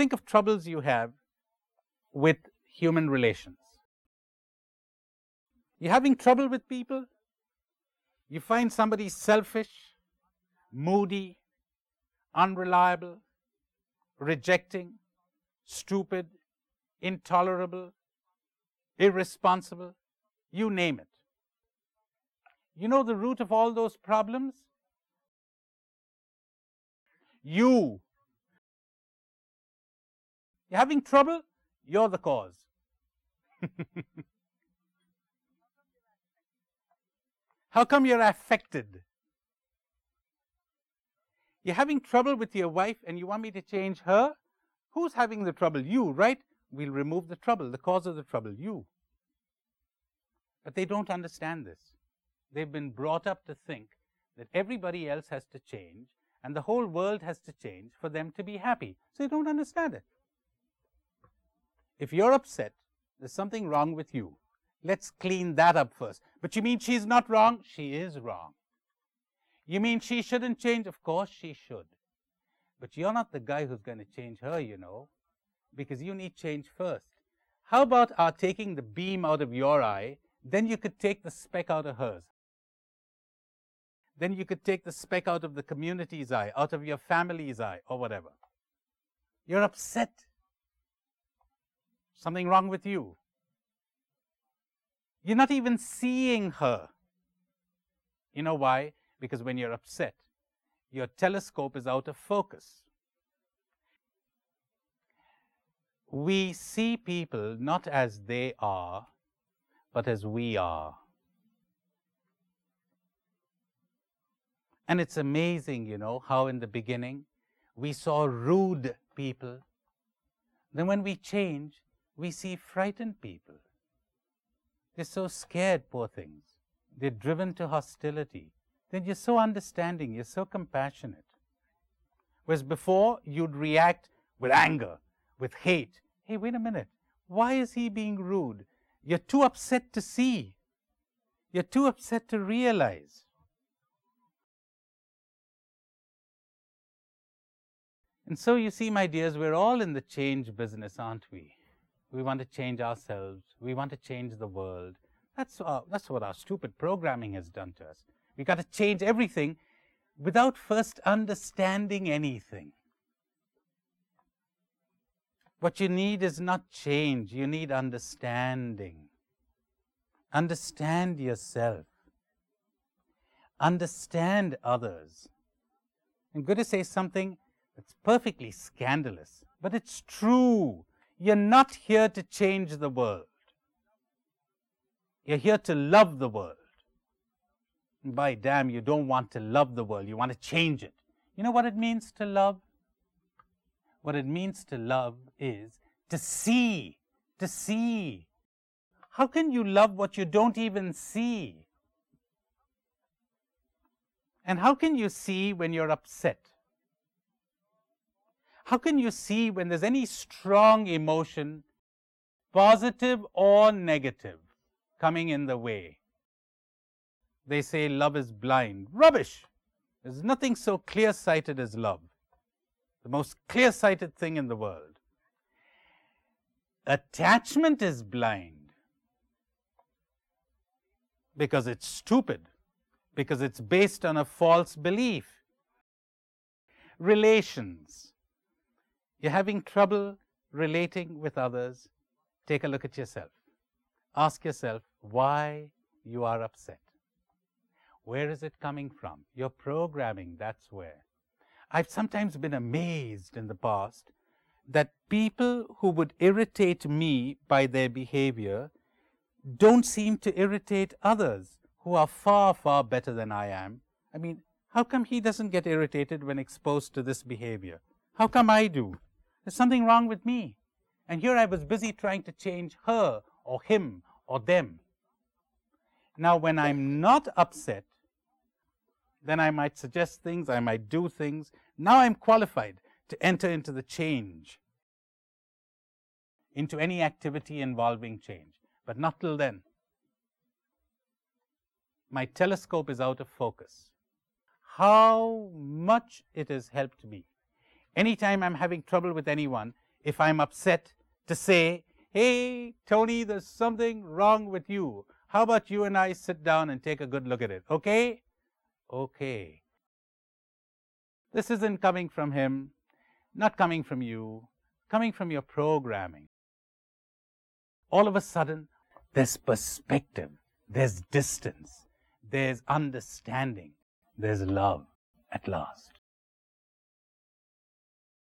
think of troubles you have with human relations. You're having trouble with people, you find somebody selfish, moody, unreliable, rejecting, stupid, intolerable, irresponsible, you name it. You know the root of all those problems? You. You're having trouble? You're the cause. How come you're affected? You're having trouble with your wife and you want me to change her? Who's having the trouble? You, right? We'll remove the trouble, the cause of the trouble, you. But they don't understand this. They've been brought up to think that everybody else has to change and the whole world has to change for them to be happy. So they don't understand it. If you're upset, there's something wrong with you. Let's clean that up first. But you mean she's not wrong? She is wrong. You mean she shouldn't change? Of course she should. But you're not the guy who's going to change her, you know, because you need change first. How about our taking the beam out of your eye? Then you could take the speck out of hers. Then you could take the speck out of the community's eye, out of your family's eye, or whatever. You're upset. Something wrong with you. You're not even seeing her. You know why? Because when you're upset, your telescope is out of focus. We see people not as they are, but as we are. And it's amazing, you know, how in the beginning we saw rude people. Then when we change, we see frightened people. They're so scared, poor things. They're driven to hostility. Then you're so understanding, you're so compassionate. Whereas before, you'd react with anger, with hate. Hey, wait a minute. Why is he being rude? You're too upset to see. You're too upset to realize. And so you see, my dears, we're all in the change business, aren't we? We want to change ourselves. We want to change the world. That's, uh, that's what our stupid programming has done to us. We've got to change everything without first understanding anything. What you need is not change, you need understanding. Understand yourself. Understand others. I'm going to say something that's perfectly scandalous, but it's true. You're not here to change the world. You're here to love the world. And by damn, you don't want to love the world, you want to change it. You know what it means to love? What it means to love is to see, to see. How can you love what you don't even see? And how can you see when you're upset? How can you see when there's any strong emotion, positive or negative, coming in the way? They say love is blind. Rubbish! There's nothing so clear sighted as love, the most clear sighted thing in the world. Attachment is blind because it's stupid, because it's based on a false belief. Relations you're having trouble relating with others, take a look at yourself. Ask yourself why you are upset. Where is it coming from? Your programming, that's where. I've sometimes been amazed in the past that people who would irritate me by their behavior don't seem to irritate others who are far, far better than I am. I mean, how come he doesn't get irritated when exposed to this behavior? How come I do? There's something wrong with me. And here I was busy trying to change her or him or them. Now, when I'm not upset, then I might suggest things, I might do things. Now I'm qualified to enter into the change, into any activity involving change, but not till then. My telescope is out of focus. How much it has helped me Anytime I'm having trouble with anyone, if I'm upset, to say, Hey, Tony, there's something wrong with you. How about you and I sit down and take a good look at it? Okay? Okay. This isn't coming from him, not coming from you, coming from your programming. All of a sudden, there's perspective, there's distance, there's understanding, there's love at last.